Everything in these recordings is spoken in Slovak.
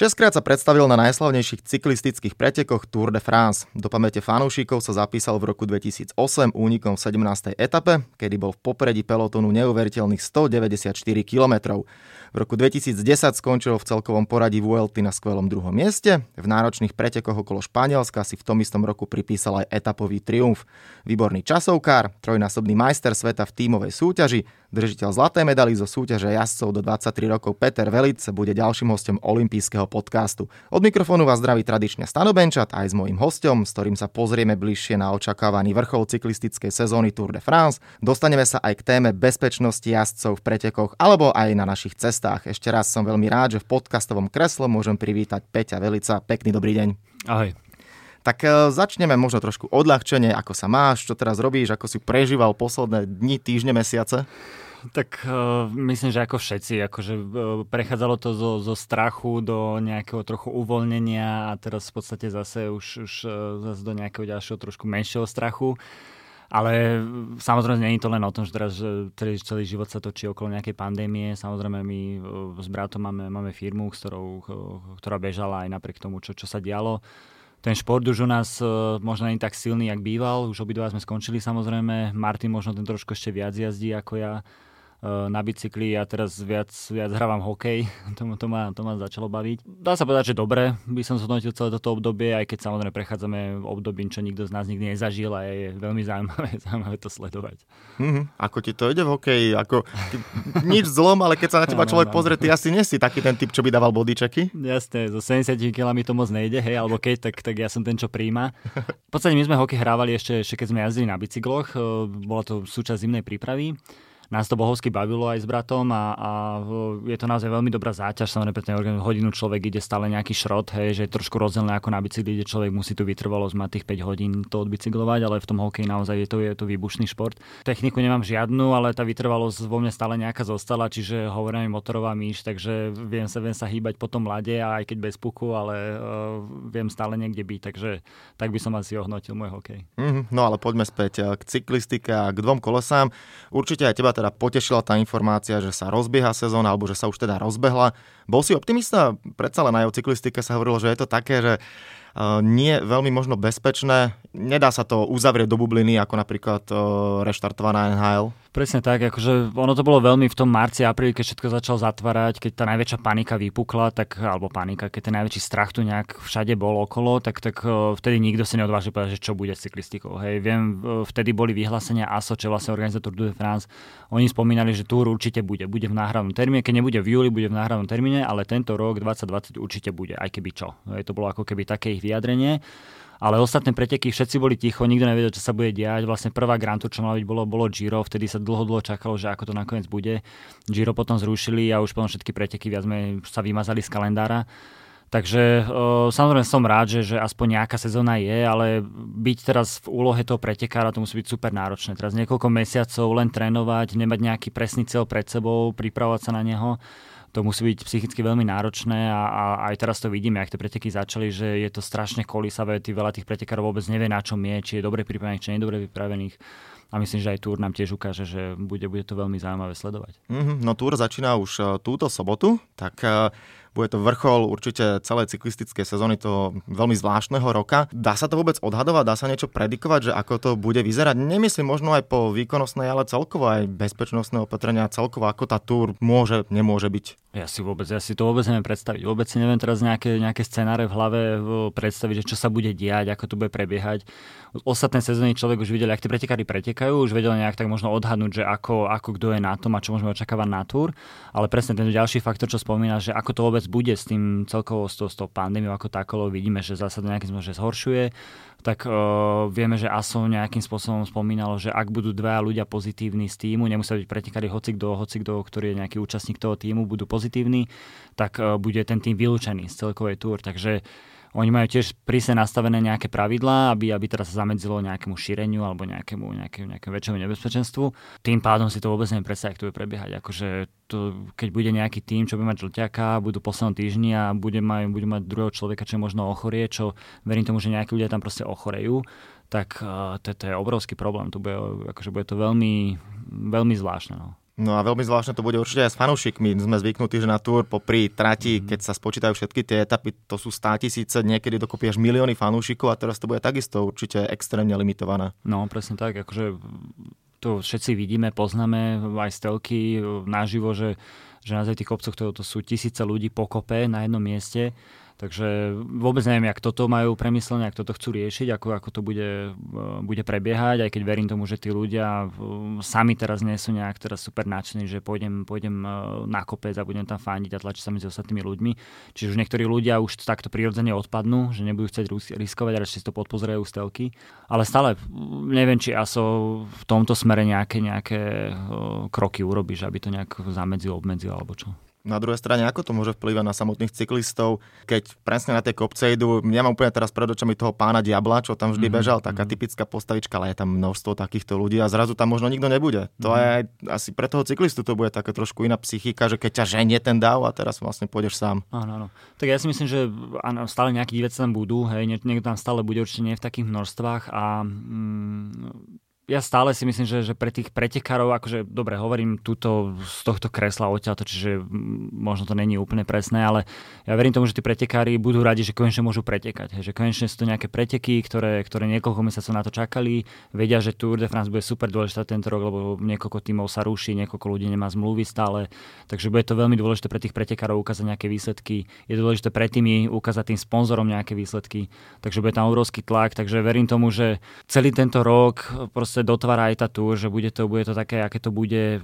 Šestkrát sa predstavil na najslavnejších cyklistických pretekoch Tour de France. Do pamäte fanúšikov sa zapísal v roku 2008 únikom v 17. etape, kedy bol v popredí pelotonu neuveriteľných 194 km. V roku 2010 skončil v celkovom poradí Vuelty na skvelom druhom mieste. V náročných pretekoch okolo Španielska si v tom istom roku pripísal aj etapový triumf. Výborný časovkár, trojnásobný majster sveta v tímovej súťaži, držiteľ zlatej medaily zo súťaže jazdcov do 23 rokov Peter Velic bude ďalším hostom olympijského podcastu. Od mikrofónu vás zdraví tradične Stano Benčat aj s mojím hostom, s ktorým sa pozrieme bližšie na očakávaný vrchol cyklistickej sezóny Tour de France. Dostaneme sa aj k téme bezpečnosti jazdcov v pretekoch alebo aj na našich cestách cestách. Ešte raz som veľmi rád, že v podcastovom kresle môžem privítať Peťa Velica. Pekný dobrý deň. Ahoj. Tak e, začneme možno trošku odľahčenie, ako sa máš, čo teraz robíš, ako si prežíval posledné dni, týždne, mesiace? Tak uh, myslím, že ako všetci, akože uh, prechádzalo to zo, zo strachu do nejakého trochu uvoľnenia a teraz v podstate zase už, už zase do nejakého ďalšieho trošku menšieho strachu. Ale samozrejme nie je to len o tom, že teraz že celý život sa točí okolo nejakej pandémie. Samozrejme my e, s bratom máme, máme firmu, ktorou, e, ktorá bežala aj napriek tomu, čo, čo sa dialo. Ten šport už u nás e, možno nie tak silný, jak býval. Už obidva sme skončili samozrejme. Martin možno ten trošku ešte viac jazdí ako ja na bicykli a teraz viac, viac hrávam hokej. To, to, ma, to ma začalo baviť. Dá sa povedať, že dobre by som zhodnotil celé toto obdobie, aj keď samozrejme prechádzame obdobím, čo nikto z nás nikdy nezažil a je veľmi zaujímavé, zaujímavé to sledovať. Mm-hmm. Ako ti to ide v hokeji? Ako, nič zlom, ale keď sa na teba človek pozrie, ty asi nie si taký ten typ, čo by dával bodyčeky. Jasne, so 70 kg to moc nejde, hej, alebo keď, tak, tak ja som ten, čo príjma. V podstate my sme hokej hrávali ešte, ešte keď sme jazdili na bicykloch, eh, bola to súčasť zimnej prípravy nás to bohovsky bavilo aj s bratom a, a je to naozaj veľmi dobrá záťaž. Samozrejme, pre ten hodinu človek ide stále nejaký šrot, hej, že je trošku rozdielne ako na bicykli, kde človek musí tu vytrvalosť mať tých 5 hodín to odbicyklovať, ale v tom hokeji naozaj je to, je to výbušný šport. Techniku nemám žiadnu, ale tá vytrvalosť vo mne stále nejaká zostala, čiže hovorím motorová myš, takže viem sa, viem sa hýbať po tom lade aj keď bez puku, ale uh, viem stále niekde byť, takže tak by som asi ohodnotil môj hokej. Mm, no ale poďme späť k cyklistike a k dvom kolesám. Určite aj teba teda potešila tá informácia, že sa rozbieha sezóna, alebo že sa už teda rozbehla. Bol si optimista? Predsa len aj o cyklistike sa hovorilo, že je to také, že nie veľmi možno bezpečné. Nedá sa to uzavrieť do bubliny, ako napríklad reštartovaná NHL. Presne tak, akože ono to bolo veľmi v tom marci, apríli, keď všetko začal zatvárať, keď tá najväčšia panika vypukla, tak, alebo panika, keď ten najväčší strach tu nejak všade bol okolo, tak, tak vtedy nikto si neodvážil povedať, že čo bude s cyklistikou. Hej, viem, vtedy boli vyhlásenia ASO, čo vlastne organizátor Tour de France. Oni spomínali, že Tour určite bude, bude v náhradnom termíne, keď nebude v júli, bude v náhradnom termíne, ale tento rok 2020 určite bude, aj keby čo. Hej, to bolo ako keby také ich vyjadrenie ale ostatné preteky všetci boli ticho, nikto nevedel, čo sa bude diať. Vlastne prvá Grand Tour, čo mala byť, bolo, bolo Giro, vtedy sa dlho, dlho čakalo, že ako to nakoniec bude. Giro potom zrušili a už potom všetky preteky viac sme sa vymazali z kalendára. Takže uh, samozrejme som rád, že, že aspoň nejaká sezóna je, ale byť teraz v úlohe toho pretekára to musí byť super náročné. Teraz niekoľko mesiacov len trénovať, nemať nejaký presný cieľ pred sebou, pripravovať sa na neho to musí byť psychicky veľmi náročné a, a aj teraz to vidíme, ak tie preteky začali, že je to strašne kolísavé, tý, veľa tých pretekárov vôbec nevie, na čom je, či je dobre pripravených, či nie je dobre pripravených. A myslím, že aj Tour nám tiež ukáže, že bude, bude to veľmi zaujímavé sledovať. Mm-hmm, no Tour začína už uh, túto sobotu, tak uh, bude to vrchol určite celej cyklistickej sezóny toho veľmi zvláštneho roka. Dá sa to vôbec odhadovať, dá sa niečo predikovať, že ako to bude vyzerať? Nemyslím možno aj po výkonnostnej, ale celkovo aj bezpečnostné opatrenia, celkovo ako tá túr môže, nemôže byť. Ja si vôbec, ja si to vôbec neviem predstaviť. Vôbec si neviem teraz nejaké, nejaké scenáre v hlave predstaviť, že čo sa bude diať, ako to bude prebiehať. Ostatné sezóny človek už videl, ak tie pretekári pretekajú, už vedel nejak tak možno odhadnúť, že ako, ako kto je na tom a čo môžeme očakávať na túr. Ale presne ten ďalší faktor, čo spomína, že ako to vôbec bude s tým celkovo s tou, s pandémiou ako takou, vidíme, že zásada nejakým spôsobom že zhoršuje, tak uh, vieme, že ASO nejakým spôsobom spomínalo, že ak budú dva ľudia pozitívni z týmu, nemusia byť pretekári hoci kto, hoci kto, ktorý je nejaký účastník toho týmu, budú pozitívni, tak uh, bude ten tým vylúčený z celkovej túr. Takže oni majú tiež prísne nastavené nejaké pravidlá, aby, aby teraz sa zamedzilo nejakému šíreniu alebo nejakému, nejakému, nejakému väčšiemu nebezpečenstvu. Tým pádom si to vôbec neviem predstaviť, ako to bude prebiehať. Akože to, keď bude nejaký tým, čo bude mať žlťaka, budú poslednom týždni a bude mať, bude mať druhého človeka, čo možno ochorie, čo verím tomu, že nejakí ľudia tam proste ochorejú, tak uh, to, to je obrovský problém. To bude, akože bude to veľmi, veľmi zvláštne. No. No a veľmi zvláštne to bude určite aj s fanúšikmi. Sme zvyknutí, že na túr popri trati, mm. keď sa spočítajú všetky tie etapy, to sú 100 tisíce, niekedy dokopy až milióny fanúšikov a teraz to bude takisto určite extrémne limitované. No, presne tak, akože to všetci vidíme, poznáme aj stelky naživo, že, že na tých kopcoch to, to sú tisíce ľudí pokope na jednom mieste Takže vôbec neviem, jak toto majú premyslené, ak toto chcú riešiť, ako, ako to bude, e, bude prebiehať, aj keď verím tomu, že tí ľudia e, sami teraz nie sú nejak teraz super náčni, že pôjdem, pôjdem e, na kopec a budem tam fandiť a tlačiť sa medzi ostatnými ľuďmi. Čiže už niektorí ľudia už takto prirodzene odpadnú, že nebudú chcieť riskovať a radšej to podpozerajú stelky. Ale stále neviem, či ASO v tomto smere nejaké, nejaké kroky urobí, že aby to nejak zamedzil, obmedzil alebo čo. Na druhej strane, ako to môže vplývať na samotných cyklistov, keď presne na tie kopce idú, ja mám úplne teraz pred očami toho pána Diabla, čo tam vždy mm-hmm. bežal, taká mhm. typická postavička, ale je tam množstvo takýchto ľudí a zrazu tam možno nikto nebude. Mm-hmm. To je aj, asi pre toho cyklistu to bude taká trošku iná psychika, že keď ťa ženie ten dáv a teraz vlastne pôjdeš sám. Áno, áno. Tak ja si myslím, že áno, stále nejakí diváci tam budú, hej, niekto tam stále bude určite nie v takých množstvách a mm, ja stále si myslím, že, že pre tých pretekárov, akože dobre, hovorím túto z tohto kresla odtiaľto, čiže možno to není úplne presné, ale ja verím tomu, že tí pretekári budú radi, že konečne môžu pretekať. Že konečne sú to nejaké preteky, ktoré, ktoré niekoľko mesiacov na to čakali, vedia, že Tour de France bude super dôležitá tento rok, lebo niekoľko tímov sa ruší, niekoľko ľudí nemá zmluvy stále, takže bude to veľmi dôležité pre tých pretekárov ukázať nejaké výsledky. Je dôležité pre tými ukázať tým sponzorom nejaké výsledky, takže bude tam obrovský tlak, takže verím tomu, že celý tento rok proste proste dotvára aj tá túr, že bude to, bude to také, aké to bude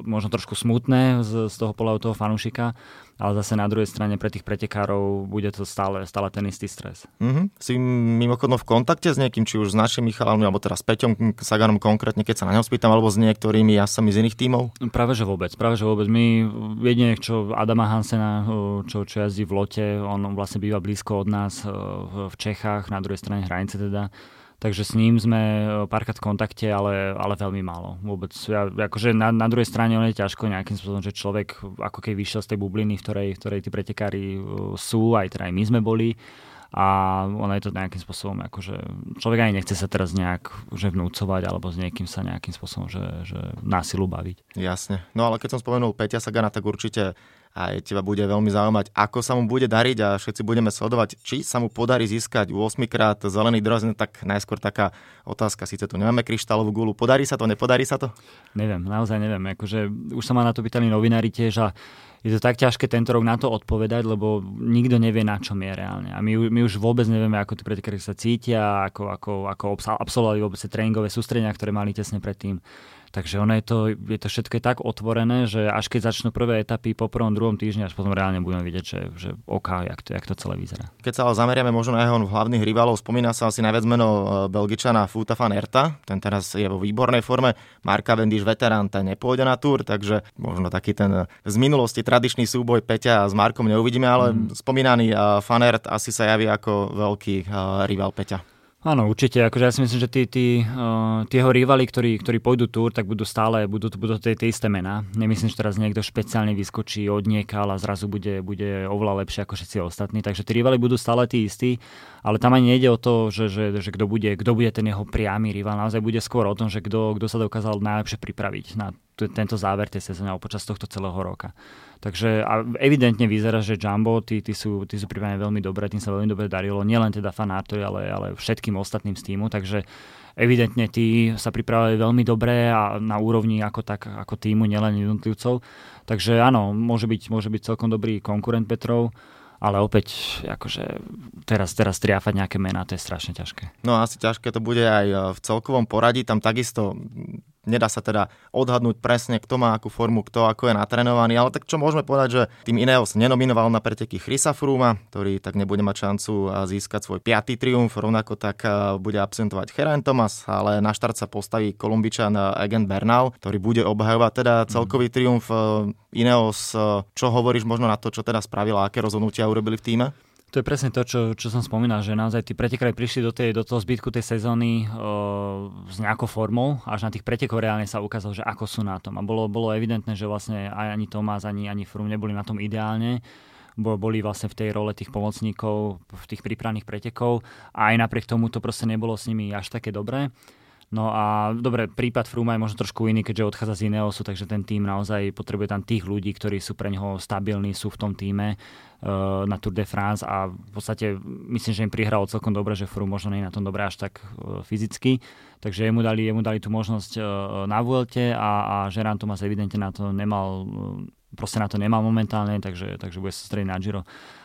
možno trošku smutné z, z toho pohľadu toho fanúšika, ale zase na druhej strane pre tých pretekárov bude to stále, stále ten istý stres. Mm-hmm. Si mimochodom v kontakte s niekým, či už s našimi chalami, alebo teraz s Peťom Saganom konkrétne, keď sa na neho spýtam, alebo s niektorými jasami z iných tímov? Práve že vôbec, práve že vôbec. My jedine, čo Adama Hansena, čo, čo jazdí v lote, on vlastne býva blízko od nás v Čechách, na druhej strane hranice teda, Takže s ním sme e, párkrát v kontakte, ale, ale veľmi málo. Vôbec. Ja, akože na, na druhej strane on je ťažko nejakým spôsobom, že človek ako keď vyšiel z tej bubliny, v ktorej, v ktorej tí pretekári e, sú, aj teda aj my sme boli, a ono je to nejakým spôsobom, akože človek ani nechce sa teraz nejak že vnúcovať alebo s niekým sa nejakým spôsobom, že, že násilu baviť. Jasne. No ale keď som spomenul Peťa Sagana, tak určite aj teba bude veľmi zaujímať, ako sa mu bude dariť a všetci budeme sledovať, či sa mu podarí získať 8 krát zelený dros, tak najskôr taká otázka, síce tu nemáme kryštálovú gulu, podarí sa to, nepodarí sa to? Neviem, naozaj neviem, akože už sa ma na to pýtali novinári tiež a je to tak ťažké tento rok na to odpovedať, lebo nikto nevie, na čom je reálne. A my, my už vôbec nevieme, ako tí pretekári sa cítia, ako, ako, ako absolvovali vôbec tréningové sústredenia, ktoré mali tesne predtým. Takže ono je to, je to všetko je tak otvorené, že až keď začnú prvé etapy po prvom, druhom týždni, až potom reálne budeme vidieť, že, že OK, jak to, jak to celé vyzerá. Keď sa ale zameriame možno na jeho hlavných rivalov, spomína sa asi najviac meno e, Belgičana Futa van Erta, ten teraz je vo výbornej forme, Marka Vendiš veterán, ten nepôjde na túr, takže možno taký ten z minulosti tradičný súboj Peťa s Markom neuvidíme, ale mm. spomínaný Van Ert asi sa javí ako veľký rival Peťa. Áno, určite. Akože ja si myslím, že tí, tí, uh, tí jeho rivali, ktorí, ktorí pôjdu túr, tak budú stále, budú, budú tie, tie isté mená. Nemyslím, že teraz niekto špeciálne vyskočí od nieka, a zrazu bude, bude oveľa lepšie ako všetci ostatní. Takže tí rivali budú stále tí istí, ale tam ani nejde o to, že, že, že kto, bude, bude ten jeho priamy rival. Naozaj bude skôr o tom, že kto, kto sa dokázal najlepšie pripraviť na tento záver tej sezóny počas tohto celého roka. Takže a evidentne vyzerá, že Jumbo, tí, tí sú, tí sú pripravené veľmi dobre, tým sa veľmi dobre darilo, nielen teda fanártovi, ale, ale všetkým ostatným z týmu, takže evidentne tí sa pripravili veľmi dobre a na úrovni ako, tak, ako týmu, nielen jednotlivcov. Takže áno, môže byť, môže byť celkom dobrý konkurent Petrov ale opäť akože teraz, teraz triafať nejaké mená, to je strašne ťažké. No asi ťažké to bude aj v celkovom poradí, tam takisto Nedá sa teda odhadnúť presne, kto má akú formu, kto ako je natrenovaný, ale tak čo môžeme povedať, že tým Ineos nenominoval na preteky Chrisa Fruma, ktorý tak nebude mať šancu získať svoj piatý triumf, rovnako tak bude absentovať Heren Thomas, ale na štart sa postaví Kolumbičan Egan Bernal, ktorý bude obhajovať teda celkový triumf Ineos. Čo hovoríš možno na to, čo teda spravila, aké rozhodnutia urobili v týme? To je presne to, čo, čo som spomínal, že naozaj tí pretekári prišli do, tej, do toho zbytku tej sezóny uh, s nejakou formou, až na tých pretekoch reálne sa ukázalo, že ako sú na tom. A bolo, bolo evidentné, že vlastne aj ani Tomás, ani, ani Frum neboli na tom ideálne bo boli vlastne v tej role tých pomocníkov v tých prípravných pretekov a aj napriek tomu to proste nebolo s nimi až také dobré. No a dobre, prípad Fruma je možno trošku iný, keďže odchádza z Ineosu, takže ten tým naozaj potrebuje tam tých ľudí, ktorí sú pre neho stabilní, sú v tom týme uh, na Tour de France a v podstate myslím, že im prihralo celkom dobre, že Frum možno nie je na tom dobre až tak uh, fyzicky, takže jemu dali, jemu dali tú možnosť uh, na Vuelte a, a Gerard Thomas evidentne na to nemal proste na to nemal momentálne, takže, takže bude sa strediť na Giro.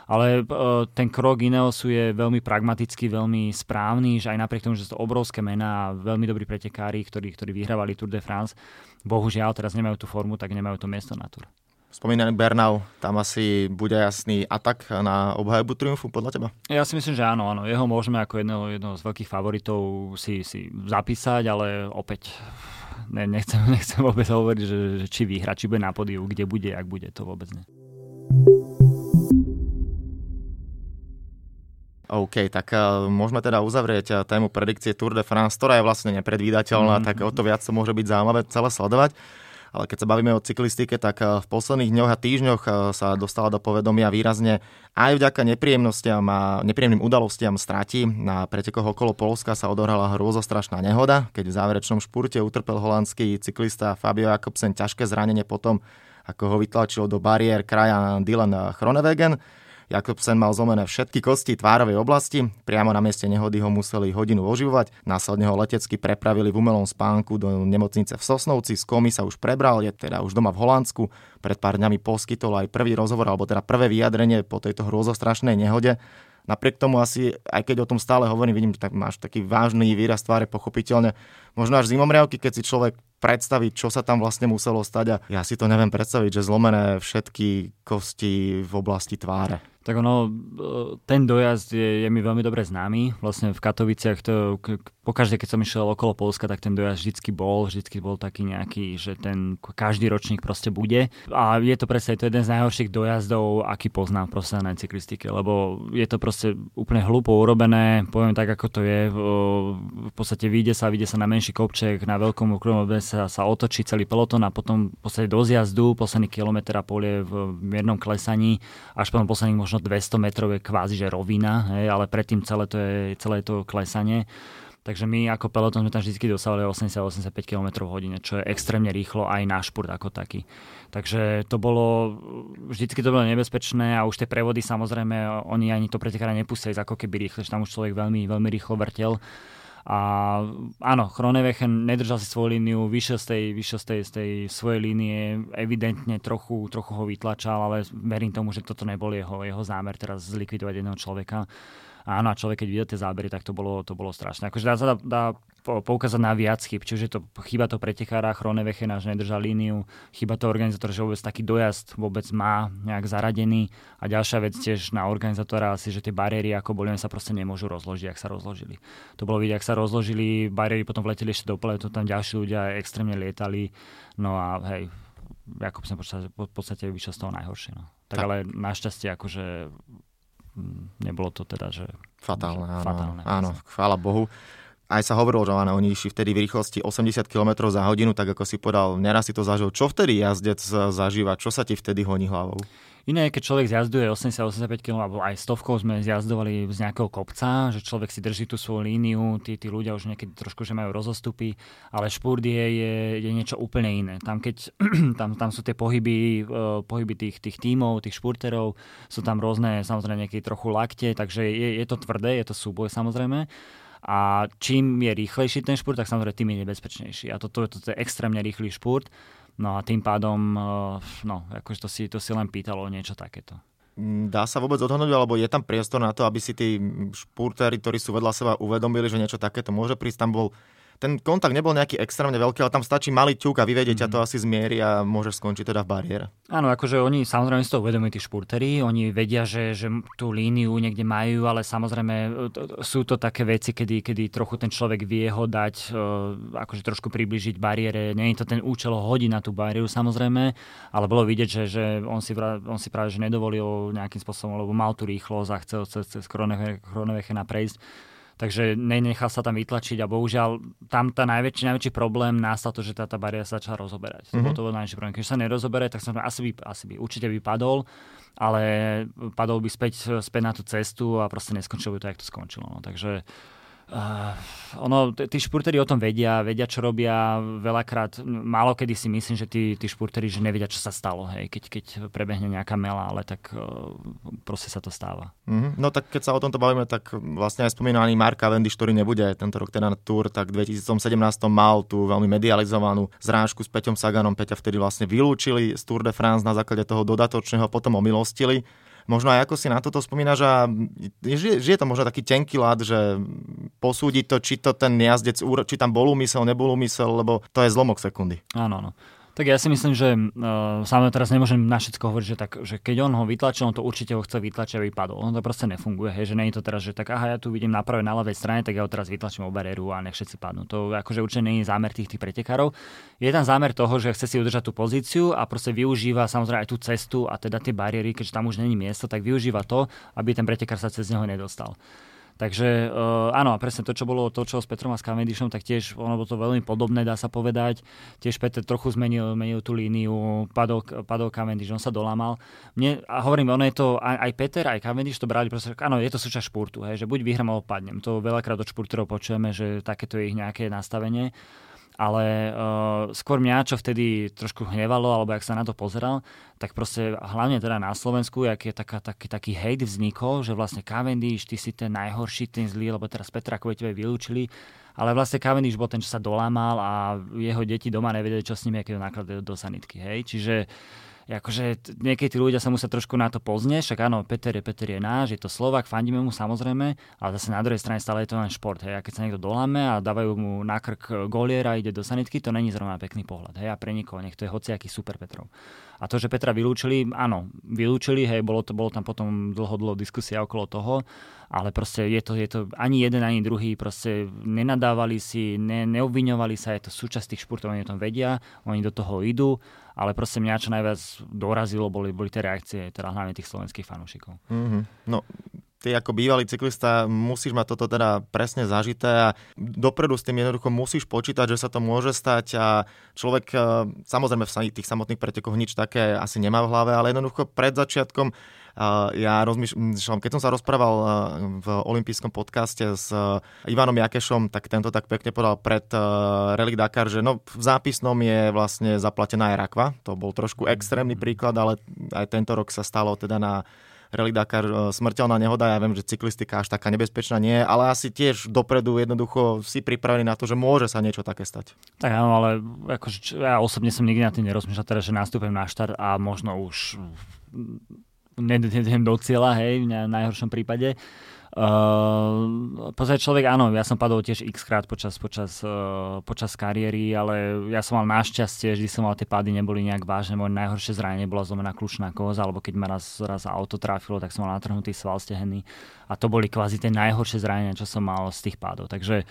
Ale uh, ten krok Ineosu je veľmi pragmatický, veľmi správny, že aj napriek tomu, že sú to obrovské mená a veľmi dobrí pretekári, ktorí, ktorí vyhrávali Tour de France, bohužiaľ teraz nemajú tú formu, tak nemajú to miesto na Tour. Spomínaný Bernau, tam asi bude jasný atak na obhajobu triumfu podľa teba? Ja si myslím, že áno, áno. Jeho môžeme ako jedného, jedného z veľkých favoritov si, si zapísať, ale opäť ne, nechcem, nechcem vôbec hovoriť, že, že či vyhra, či bude na podiu, kde bude, ak bude, to vôbec nie. OK, tak uh, môžeme teda uzavrieť uh, tému predikcie Tour de France, ktorá je vlastne nepredvídateľná, mm-hmm. tak o to viac to môže byť zaujímavé celé sledovať. Ale keď sa bavíme o cyklistike, tak uh, v posledných dňoch a týždňoch uh, sa dostala do povedomia výrazne aj vďaka nepríjemnostiam a nepríjemným udalostiam stratí. Na pretekoch okolo Polska sa odohrala hrôzostrašná nehoda, keď v záverečnom špurte utrpel holandský cyklista Fabio Jakobsen ťažké zranenie potom, ako ho vytlačil do bariér kraja Dylan Chronewegen. Jakobsen mal zlomené všetky kosti tvárovej oblasti, priamo na mieste nehody ho museli hodinu oživovať, následne ho letecky prepravili v umelom spánku do nemocnice v Sosnovci, z komy sa už prebral, je teda už doma v Holandsku, pred pár dňami poskytol aj prvý rozhovor, alebo teda prvé vyjadrenie po tejto hrôzostrašnej nehode. Napriek tomu asi, aj keď o tom stále hovorím, vidím, tak máš taký vážny výraz tváre, pochopiteľne. Možno až zimomriavky, keď si človek predstaví, čo sa tam vlastne muselo stať a ja si to neviem predstaviť, že zlomené všetky kosti v oblasti tváre. Tak ono, e, ten dojazd je, je mi veľmi dobre známy. Vlastne v Katoviciach to, pokaždé, keď som išiel okolo Polska, tak ten dojazd vždycky bol, vždycky bol taký nejaký, že ten každý ročník proste bude. A je to presne to jeden z najhorších dojazdov, aký poznám v profesionálnej cyklistike, lebo je to proste úplne hlúpo urobené, poviem tak, ako to je. V podstate vyjde sa, vyjde sa na menší kopček, na veľkom okruhu sa, sa otočí celý peloton a potom v do zjazdu, posledný kilometr a pol je v miernom klesaní, až potom posledných možno 200 metrov je kvázi, že rovina, hej, ale predtým celé to je, celé to klesanie. Takže my ako peloton sme tam vždy dosávali 80-85 km v hodine, čo je extrémne rýchlo aj na špurt ako taký. Takže to bolo, vždycky to bolo nebezpečné a už tie prevody samozrejme, oni ani to pretekára nepustili ako keby rýchle, že tam už človek veľmi, veľmi rýchlo vrtel. A áno, Chronevechen nedržal si svoju líniu, vyšiel z tej, vyšiel z tej, z tej svojej línie, evidentne trochu, trochu ho vytlačal, ale verím tomu, že toto nebol jeho, jeho zámer teraz zlikvidovať jedného človeka áno, a človek keď videl tie zábery, tak to bolo, to bolo strašné. Akože dá sa dá, dá poukázať na viac chyb, čiže to chyba to pretekára, Chronevechena, že nedržal líniu, chyba to organizátor, že vôbec taký dojazd vôbec má nejak zaradený a ďalšia vec tiež na organizátora asi, že tie bariéry ako boli, sa proste nemôžu rozložiť, ak sa rozložili. To bolo vidieť, ak sa rozložili, bariéry potom vleteli ešte do to tam ďalší ľudia extrémne lietali, no a hej, Jakub som v podstate vyšiel z toho najhoršie. No. Tak, tak ale našťastie akože nebolo to teda, že... Fatálne, že áno. Fatálne, áno, chvála Bohu. Aj sa hovorilo, že áno, oni išli vtedy v rýchlosti 80 km za hodinu, tak ako si povedal, neraz si to zažil. Čo vtedy jazdec zažíva? Čo sa ti vtedy honí hlavou? Iné je, keď človek zjazduje 80-85 km, alebo aj stovkou sme zjazdovali z nejakého kopca, že človek si drží tú svoju líniu, tí, tí ľudia už niekedy trošku, že majú rozostupy, ale špurt je, je, je niečo úplne iné. Tam, keď, tam, tam sú tie pohyby, uh, pohyby tých, tých tímov, tých špurterov, sú tam rôzne, samozrejme, nejaké trochu lakte, takže je, je to tvrdé, je to súboj samozrejme. A čím je rýchlejší ten špurt, tak samozrejme tým je nebezpečnejší. A toto, toto je extrémne rýchly špurt. No a tým pádom, eh, no, akože to si, to si len pýtalo niečo takéto. Mm, dá sa vôbec odhodnúť, alebo je tam priestor na to, aby si tí špurtéri, ktorí sú vedľa seba, uvedomili, že niečo takéto môže prísť? Tam bol ten kontakt nebol nejaký extrémne veľký, ale tam stačí malý ťuk a vyvedieť mm. ťa to asi zmieri a môžeš skončiť teda v bariére. Áno, akože oni samozrejme si to uvedomujú tí špurteri, oni vedia, že, že tú líniu niekde majú, ale samozrejme e, sú to také veci, kedy, kedy trochu ten človek vie ho dať, uh, akože trošku približiť bariére. Nie je to ten účel hodiť na tú bariéru samozrejme, ale bolo vidieť, že, že on, si, on si práve že nedovolil nejakým spôsobom, lebo mal tú rýchlosť a chcel cez, cez Kronevechena prejsť takže nenechal sa tam vytlačiť a bohužiaľ tam tá najväčší, najväčší problém nastal to, že tá, tá bariéra sa začala rozoberať. Mm-hmm. To bol najväčší problém. Keď sa nerozobere, tak som asi by, asi by určite by padol, ale padol by späť, späť na tú cestu a proste neskončil by to, jak to skončilo. No. Takže Uh, ono, tí športeri o tom vedia, vedia, čo robia. Veľakrát, málo kedy si myslím, že tí, tí športeri že nevedia, čo sa stalo, hej, keď, keď prebehne nejaká mela, ale tak uh, proste sa to stáva. Mm-hmm. No tak keď sa o tomto bavíme, tak vlastne aj spomínaný Mark Cavendish, ktorý nebude tento rok teda na Tour, tak v 2017 mal tú veľmi medializovanú zrážku s Peťom Saganom. Peťa vtedy vlastne vylúčili z Tour de France na základe toho dodatočného, potom omilostili možno aj ako si na toto spomínaš a že, že je to možno taký tenký lad, že posúdiť to, či to ten jazdec, či tam bol úmysel, nebol úmysel, lebo to je zlomok sekundy. Áno, áno. Tak ja si myslím, že uh, samozrejme teraz nemôžem na všetko hovoriť, že, tak, že keď on ho vytlačil, on to určite ho chce vytlačiť, aby padol. On to proste nefunguje, hej, že nie je to teraz, že tak aha, ja tu vidím na pravej, na ľavej strane, tak ja ho teraz vytlačím o bariéru a nech všetci padnú. To akože určite nie je zámer tých, tých pretekárov. Je tam zámer toho, že chce si udržať tú pozíciu a proste využíva samozrejme aj tú cestu a teda tie bariéry, keďže tam už není miesto, tak využíva to, aby ten pretekár sa cez neho nedostal. Takže uh, áno, presne to, čo bolo to, čo s Petrom a s Cavendishom, tak tiež ono bolo to veľmi podobné, dá sa povedať. Tiež Peter trochu zmenil, zmenil tú líniu, padol, padol Cavendish, on sa dolámal. Mne, a hovorím, ono je to, aj, Peter, aj Cavendish to brali, proste, áno, je to súčasť športu, hej, že buď vyhrám alebo padnem. To veľakrát od športerov počujeme, že takéto je ich nejaké nastavenie ale uh, skôr mňa, čo vtedy trošku hnevalo, alebo ak sa na to pozeral, tak proste hlavne teda na Slovensku, jak je taká, taký, taký hejt vznikol, že vlastne Cavendish, ty si ten najhorší, ten zlý, lebo teraz Petra Kvetevej vylúčili, ale vlastne Cavendish bol ten, čo sa dolámal a jeho deti doma nevedeli, čo s ním, aké nakladajú do sanitky, hej, čiže uh, akože niekedy tí ľudia sa musia trošku na to poznieť, však áno, Peter je, Peter je náš, je to Slovak, fandíme mu samozrejme, ale zase na druhej strane stále je to len šport. Hej. A keď sa niekto doláme a dávajú mu na krk goliera a ide do sanitky, to není zrovna pekný pohľad. Hej. A pre nikoho, nech to je hociaký super Petrov. A to, že Petra vylúčili, áno, vylúčili, hej, bolo, to, bolo tam potom dlho, dlho diskusia okolo toho, ale proste je to, je to ani jeden, ani druhý, proste nenadávali si, ne, neobviňovali sa, je to súčasť tých športov, oni o tom vedia, oni do toho idú, ale proste mňa čo najviac dorazilo, boli, boli tie reakcie, teda hlavne tých slovenských fanúšikov. Mm-hmm. No, ty ako bývalý cyklista musíš mať toto teda presne zažité a dopredu s tým jednoducho musíš počítať, že sa to môže stať a človek e, samozrejme v tých samotných pretekoch nič také asi nemá v hlave, ale jednoducho pred začiatkom e, ja rozmýšľam, keď som sa rozprával e, v olympijskom podcaste s Ivanom Jakešom, tak tento tak pekne povedal pred Rally Dakar, že no v zápisnom je vlastne zaplatená aj rakva. To bol trošku extrémny príklad, ale aj tento rok sa stalo teda na Rally Dakar e, smrteľná nehoda. Ja viem, že cyklistika až taká nebezpečná nie je, ale asi tiež dopredu jednoducho si pripravený na to, že môže sa niečo také stať. Tak áno, ale akože, ja osobne som nikdy na tým nerozmýšľal, teda, že nastúpim na štart a možno už nedem do cieľa, hej, v najhoršom prípade. Uh, pozrieť človek, áno, ja som padol tiež x krát počas, počas, uh, počas kariéry, ale ja som mal našťastie, vždy som mal tie pády, neboli nejak vážne. Moje najhoršie zranenie bola zlomená kľúčná koza, alebo keď ma raz, raz auto trafilo, tak som mal natrhnutý sval stehenný. A to boli kvázi tie najhoršie zranenia, čo som mal z tých pádov. Takže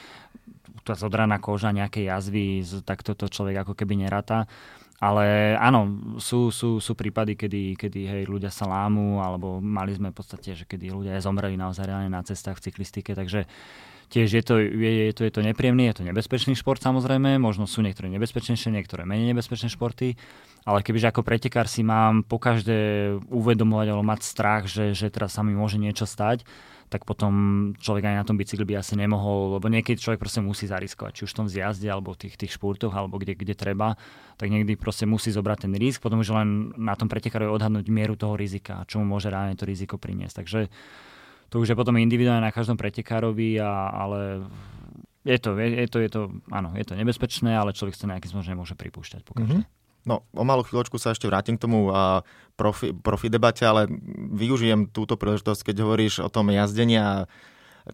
tá zodraná koža, nejaké jazvy, tak toto človek ako keby nerata. Ale áno, sú, sú, sú prípady, kedy, kedy hej, ľudia sa lámu, alebo mali sme v podstate, že kedy ľudia zomreli naozaj reálne na cestách v cyklistike, takže tiež je to, je, je, to, je to nepríjemný, je to nebezpečný šport samozrejme, možno sú niektoré nebezpečnejšie, niektoré menej nebezpečné športy, ale kebyže ako pretekár si mám po každé uvedomovať alebo mať strach, že, že teraz sa mi môže niečo stať, tak potom človek aj na tom bicykli by asi nemohol, lebo niekedy človek proste musí zariskovať, či už v tom zjazde, alebo v tých, tých špurtoch, alebo kde, kde treba, tak niekedy proste musí zobrať ten risk, potom už len na tom pretekárovi odhadnúť mieru toho rizika, čo mu môže reálne to riziko priniesť. Takže to už je potom individuálne na každom pretekárovi, a, ale je to, je, je, to, je to, áno, je to nebezpečné, ale človek sa nejakým spôsobom nemôže pripúšťať pokaždé. Mm-hmm. No, o malú chvíľočku sa ešte vrátim k tomu uh, profi, profi debate, ale využijem túto príležitosť, keď hovoríš o tom jazdení a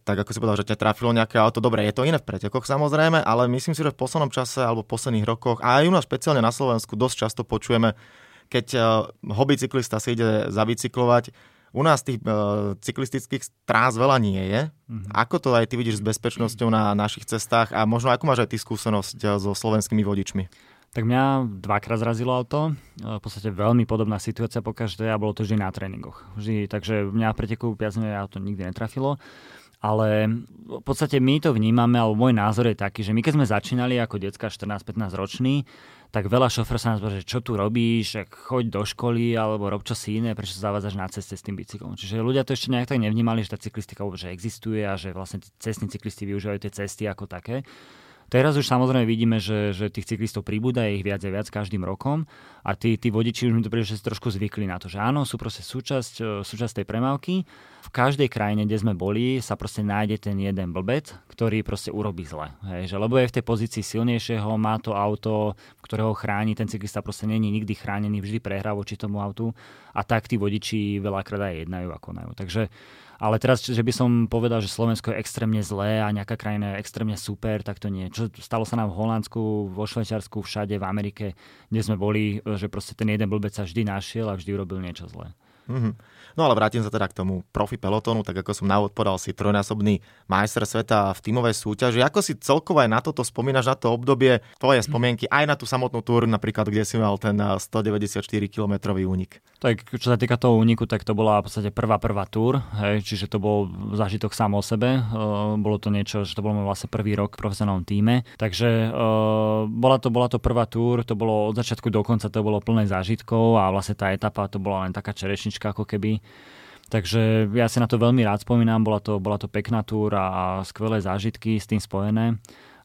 tak ako si povedal, že ťa trafilo nejaké auto. Dobre, je to iné v pretekoch samozrejme, ale myslím si, že v poslednom čase alebo v posledných rokoch a aj u nás špeciálne na Slovensku dosť často počujeme, keď uh, hobby cyklista si ide zabicyklovať, u nás tých uh, cyklistických trás veľa nie je. Mm-hmm. Ako to aj ty vidíš s bezpečnosťou na našich cestách a možno ako máš aj ty skúsenosť uh, so slovenskými vodičmi? Tak mňa dvakrát zrazilo auto, v podstate veľmi podobná situácia po každej a bolo to vždy na tréningoch. Vždy, takže mňa v preteku viac auto nikdy netrafilo. ale v podstate my to vnímame, alebo môj názor je taký, že my keď sme začínali ako decka 14-15 roční, tak veľa šofer sa nás že čo tu robíš, choď do školy alebo rob čo si iné, prečo zavádzaš na ceste s tým bicyklom. Čiže ľudia to ešte nejak tak nevnímali, že tá cyklistika vôbec existuje a že vlastne cestní cyklisti využívajú tie cesty ako také. Teraz už samozrejme vidíme, že, že tých cyklistov pribúda, ich viac a viac každým rokom a tí, tí vodiči už mi to príde, že si trošku zvykli na to, že áno, sú proste súčasť, e, súčasť tej premávky. V každej krajine, kde sme boli, sa proste nájde ten jeden blbec, ktorý proste urobí zle. Hej, že lebo je v tej pozícii silnejšieho, má to auto, ktorého chráni, ten cyklista proste není nikdy chránený, vždy prehrá voči tomu autu a tak tí vodiči veľakrát aj jednajú a konajú. Takže ale teraz, že by som povedal, že Slovensko je extrémne zlé a nejaká krajina je extrémne super, tak to nie. Čo stalo sa nám v Holandsku, vo Švajčiarsku, všade, v Amerike, kde sme boli, že proste ten jeden blbec sa vždy našiel a vždy urobil niečo zlé. Mm-hmm. No ale vrátim sa teda k tomu profi pelotónu, tak ako som na podal si trojnásobný majster sveta v tímovej súťaži. Ako si celkovo aj na toto spomínaš, na to obdobie, tvoje spomienky, aj na tú samotnú túru, napríklad, kde si mal ten 194 eh, km únik? Tak čo sa týka toho úniku, tak to bola v podstate prvá prvá túr, hej, čiže to bol zážitok sám o sebe. Uh, bolo to niečo, že to bol vlastne prvý rok v profesionálnom týme. Takže uh, bola, to, bola to prvá túr, to bolo od začiatku do konca, to bolo plné zážitkov a vlastne tá etapa to bola len taká čerešnička ako keby. Takže ja si na to veľmi rád spomínam, bola to, bola to pekná túra a skvelé zážitky s tým spojené.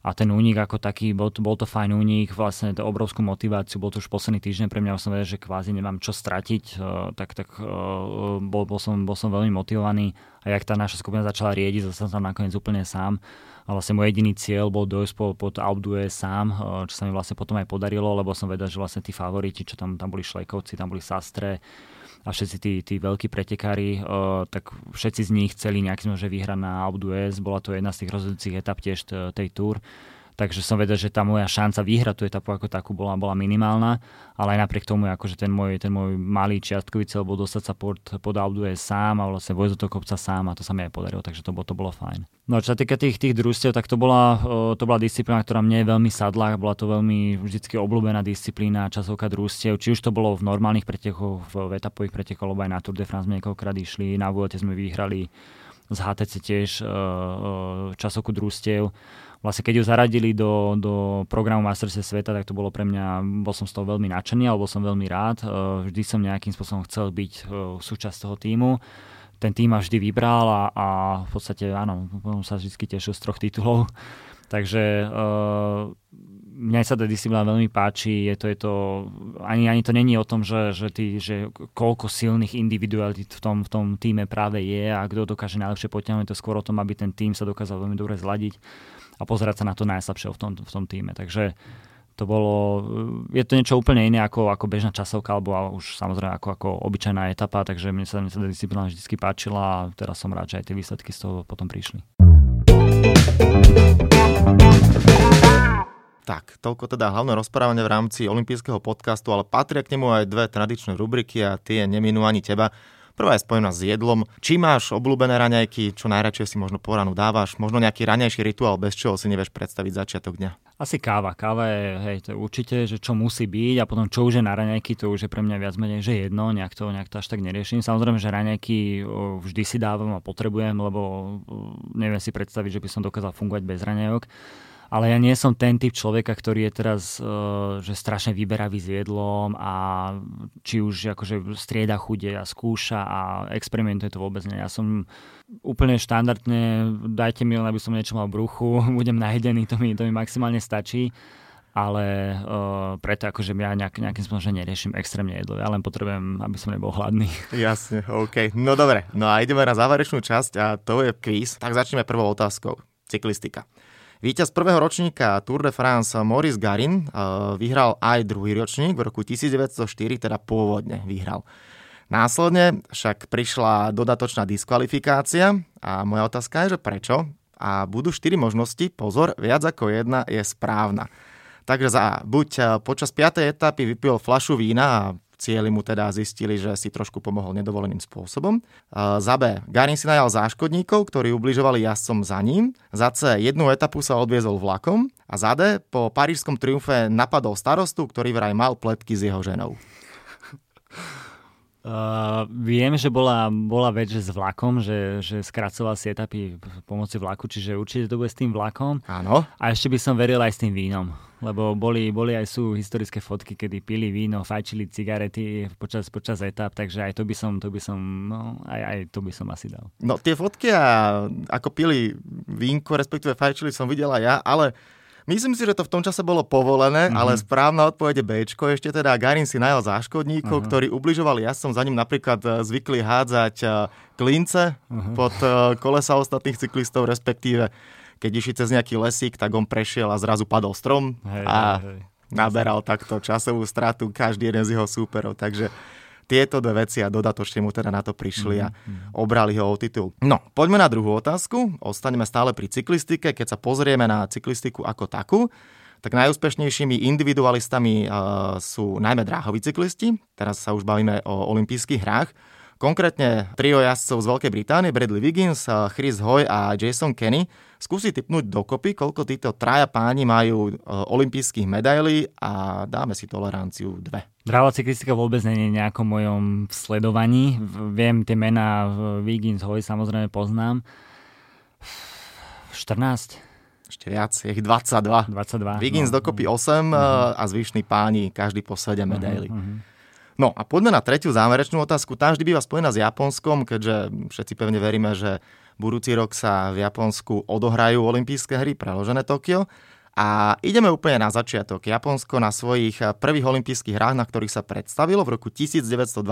A ten únik ako taký, bol to, bol to fajn únik, vlastne to obrovskú motiváciu, bol to už posledný týždeň, pre mňa som vedel, že kvázi nemám čo stratiť, uh, tak, tak uh, bol, bol, som, bol som veľmi motivovaný a jak tá naša skupina začala riediť, zase som tam nakoniec úplne sám. A vlastne môj jediný cieľ bol dojsť po, pod Alpdue sám, uh, čo sa mi vlastne potom aj podarilo, lebo som vedel, že vlastne tí favoriti, čo tam, tam boli Šlejkovci, tam boli Sastre, a všetci tí, tí veľkí pretekári, tak všetci z nich chceli nejakým že vyhrať na Alpe d'Huez. Bola to jedna z tých rozhodujúcich etap tiež tej túr. Takže som vedel, že tá moja šanca vyhrať tú etapu ako takú bola, bola minimálna, ale aj napriek tomu, akože ten môj, ten môj malý čiastkový cieľ bol dostať sa pod, pod Alpe sám a vlastne vojsť do toho kopca sám a to sa mi aj podarilo, takže to, bolo, to bolo fajn. No čo sa týka tých, tých družstiev, tak to bola, to bola disciplína, ktorá mne je veľmi sadla, bola to veľmi vždy obľúbená disciplína, časovka družstiev, či už to bolo v normálnych pretekoch, v etapových pretekoch, alebo aj na Tour de France niekoľkokrát išli, na Vuelte sme vyhrali z HTC tiež časovku družstiev vlastne keď ju zaradili do, do programu Masterse sveta, tak to bolo pre mňa, bol som z toho veľmi nadšený, alebo som veľmi rád. E, vždy som nejakým spôsobom chcel byť e, súčasť toho týmu. Ten tým ma vždy vybral a, a v podstate áno, sa vždy tešil z troch titulov. Takže mňa sa tá disciplína veľmi páči, je to, je to ani, ani to není o tom, že, že, ty, že koľko silných individualít v tom, v tom týme práve je a kto dokáže najlepšie potiahnuť, to skôr o tom, aby ten tým sa dokázal veľmi dobre zladiť a pozerať sa na to najslabšie v tom, v tom týme. Takže to bolo, je to niečo úplne iné ako, ako bežná časovka, alebo už samozrejme ako, ako obyčajná etapa, takže mne sa, mne sa disciplína vždy páčila a teraz som rád, že aj tie výsledky z toho potom prišli. Tak, toľko teda hlavné rozprávanie v rámci olympijského podcastu, ale patria k nemu aj dve tradičné rubriky a tie neminú ani teba. Prvá je spojená s jedlom. Či máš obľúbené raňajky, čo najradšej si možno po ránu dávaš, možno nejaký raňajší rituál, bez čoho si nevieš predstaviť začiatok dňa. Asi káva. Káva je, hej, to je určite, že čo musí byť a potom čo už je na raňajky, to už je pre mňa viac menej, že jedno, nejak to, nejak to až tak neriešim. Samozrejme, že raňajky vždy si dávam a potrebujem, lebo neviem si predstaviť, že by som dokázal fungovať bez raňajok ale ja nie som ten typ človeka, ktorý je teraz uh, že strašne vyberavý s jedlom a či už akože strieda chude a skúša a experimentuje to vôbec nie. Ja som úplne štandardne, dajte mi len, aby som niečo mal v bruchu, budem najedený, to mi, to mi maximálne stačí ale uh, preto akože ja nejak, nejakým spôsobom neriešim extrémne jedlo. Ja len potrebujem, aby som nebol hladný. Jasne, OK. No dobre, no a ideme na záverečnú časť a to je quiz. Tak začneme prvou otázkou. Cyklistika. Víťaz prvého ročníka Tour de France Maurice Garin eh, vyhral aj druhý ročník v roku 1904, teda pôvodne vyhral. Následne však prišla dodatočná diskvalifikácia a moja otázka je, že prečo? A budú štyri možnosti, pozor, viac ako jedna je správna. Takže za, buď eh, počas 5. etapy vypil flašu vína a cieli mu teda zistili, že si trošku pomohol nedovoleným spôsobom. Za B. Garin si najal záškodníkov, ktorí ubližovali jazdcom za ním. Za C. Jednu etapu sa odviezol vlakom. A za D. Po parížskom triumfe napadol starostu, ktorý vraj mal pletky s jeho ženou. Uh, viem, že bola, bola vec, že s vlakom, že, že skracoval si etapy pomoci vlaku, čiže určite to bude s tým vlakom. Áno. A ešte by som veril aj s tým vínom, lebo boli, boli aj sú historické fotky, kedy pili víno, fajčili cigarety počas, počas etap, takže aj to by som, to by som, no, aj, aj to by som asi dal. No tie fotky a ako pili vínko, respektíve fajčili som videla ja, ale Myslím si, že to v tom čase bolo povolené, mm-hmm. ale správna odpoveď je B. Ešte teda Garin si najal záškodníkov, uh-huh. ktorí ubližovali jazdcom. Za ním napríklad e, zvykli hádzať e, klince uh-huh. pod e, kolesa ostatných cyklistov, respektíve keď išli cez nejaký lesík, tak on prešiel a zrazu padol strom hej, a hej, hej. naberal takto časovú stratu každý jeden z jeho súperov. Takže tieto dve veci a dodatočne mu teda na to prišli a mm-hmm. obrali ho o titul. No, poďme na druhú otázku. Ostaneme stále pri cyklistike. Keď sa pozrieme na cyklistiku ako takú, tak najúspešnejšími individualistami sú najmä dráhoví cyklisti. Teraz sa už bavíme o olympijských hrách. Konkrétne trio jazdcov z Veľkej Británie, Bradley Wiggins, Chris Hoy a Jason Kenny, skúsi typnúť dokopy, koľko títo traja páni majú olympijských medailí a dáme si toleranciu dve. Dráva cyklistika vôbec nie je nejakom mojom sledovaní. Viem tie mená Wiggins, Hoy samozrejme poznám. 14. Ešte viac, je ich 22. 22. Wiggins no, dokopy 8 uh-huh. a zvyšní páni, každý po 7 medailí. Uh-huh, uh-huh. No a poďme na tretiu záverečnú otázku. Tá vždy býva spojená s Japonskom, keďže všetci pevne veríme, že budúci rok sa v Japonsku odohrajú olympijské hry, preložené Tokio. A ideme úplne na začiatok. Japonsko na svojich prvých olympijských hrách, na ktorých sa predstavilo v roku 1912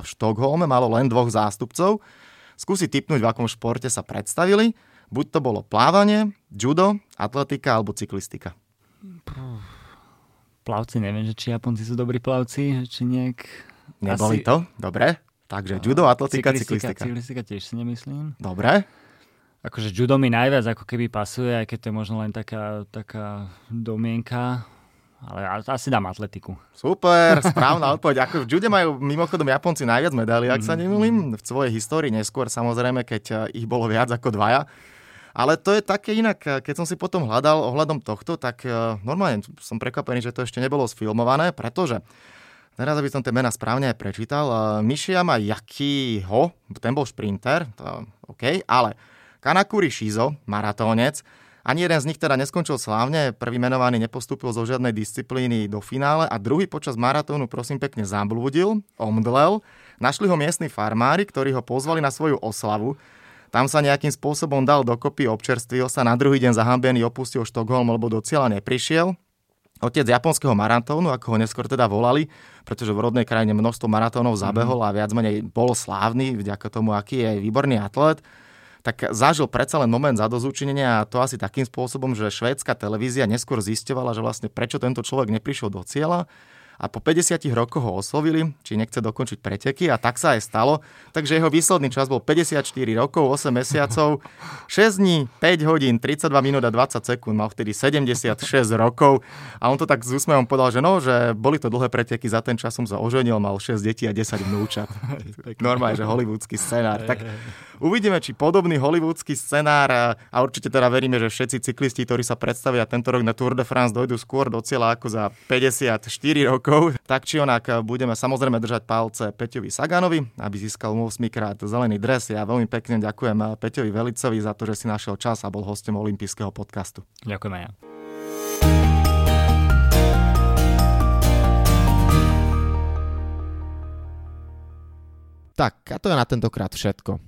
v Štokholme, malo len dvoch zástupcov. Skúsi typnúť, v akom športe sa predstavili. Buď to bolo plávanie, judo, atletika alebo cyklistika. Puh plavci, neviem, že či Japonci sú dobrí plavci, či nejak... Neboli Asi... to? Dobre. Takže judo, atletika, cyklistika. Cyklistika tiež si nemyslím. Dobre. Akože judo mi najviac ako keby pasuje, aj keď to je možno len taká, taká domienka. Ale asi dám atletiku. Super, správna odpoveď. Ako v jude majú mimochodom Japonci najviac medailí, ak sa nemýlim. V svojej histórii neskôr samozrejme, keď ich bolo viac ako dvaja. Ale to je také inak, keď som si potom hľadal ohľadom tohto, tak e, normálne som prekvapený, že to ešte nebolo sfilmované, pretože Teraz, aby som tie mená správne aj prečítal. E, Mishiyama Yakiho, ten bol šprinter, to, OK, ale Kanakuri Shizo, maratónec, ani jeden z nich teda neskončil slávne, prvý menovaný nepostúpil zo žiadnej disciplíny do finále a druhý počas maratónu prosím pekne zablúdil, omdlel. Našli ho miestni farmári, ktorí ho pozvali na svoju oslavu tam sa nejakým spôsobom dal dokopy, občerstvil sa, na druhý deň zahambený opustil Štokholm, lebo do cieľa neprišiel. Otec japonského maratónu, ako ho neskôr teda volali, pretože v rodnej krajine množstvo maratónov mhm. zabehol a viac menej bol slávny vďaka tomu, aký je výborný atlet, tak zažil predsa len moment zadozúčinenia a to asi takým spôsobom, že švédska televízia neskôr zisťovala, že vlastne prečo tento človek neprišiel do cieľa a po 50 rokoch ho oslovili, či nechce dokončiť preteky a tak sa aj stalo. Takže jeho výsledný čas bol 54 rokov, 8 mesiacov, 6 dní, 5 hodín, 32 minút a 20 sekúnd, mal vtedy 76 rokov a on to tak s úsmevom povedal, že no, že boli to dlhé preteky, za ten čas som sa oženil, mal 6 detí a 10 vnúčat. Normálne, že hollywoodsky scenár. Tak uvidíme, či podobný hollywoodsky scenár a určite teda veríme, že všetci cyklisti, ktorí sa predstavia tento rok na Tour de France, dojdú skôr do cieľa ako za 54 rokov. Tak či onak budeme samozrejme držať palce Peťovi Saganovi, aby získal 8 krát zelený dres. Ja veľmi pekne ďakujem Peťovi Velicovi za to, že si našiel čas a bol hostom olympijského podcastu. Ďakujem aj ja. Tak, a to je na tentokrát všetko.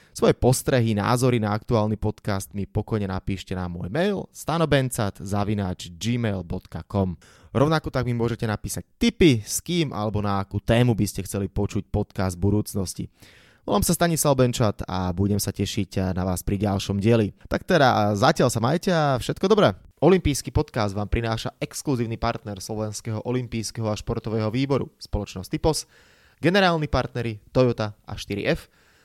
Svoje postrehy, názory na aktuálny podcast mi pokojne napíšte na môj mail stanobencat.gmail.com Rovnako tak mi môžete napísať tipy, s kým alebo na akú tému by ste chceli počuť podcast budúcnosti. Volám sa Stanislav Benčat a budem sa tešiť na vás pri ďalšom dieli. Tak teda zatiaľ sa majte a všetko dobré. Olympijský podcast vám prináša exkluzívny partner Slovenského olympijského a športového výboru, spoločnosť Typos, generálni partneri Toyota a 4F –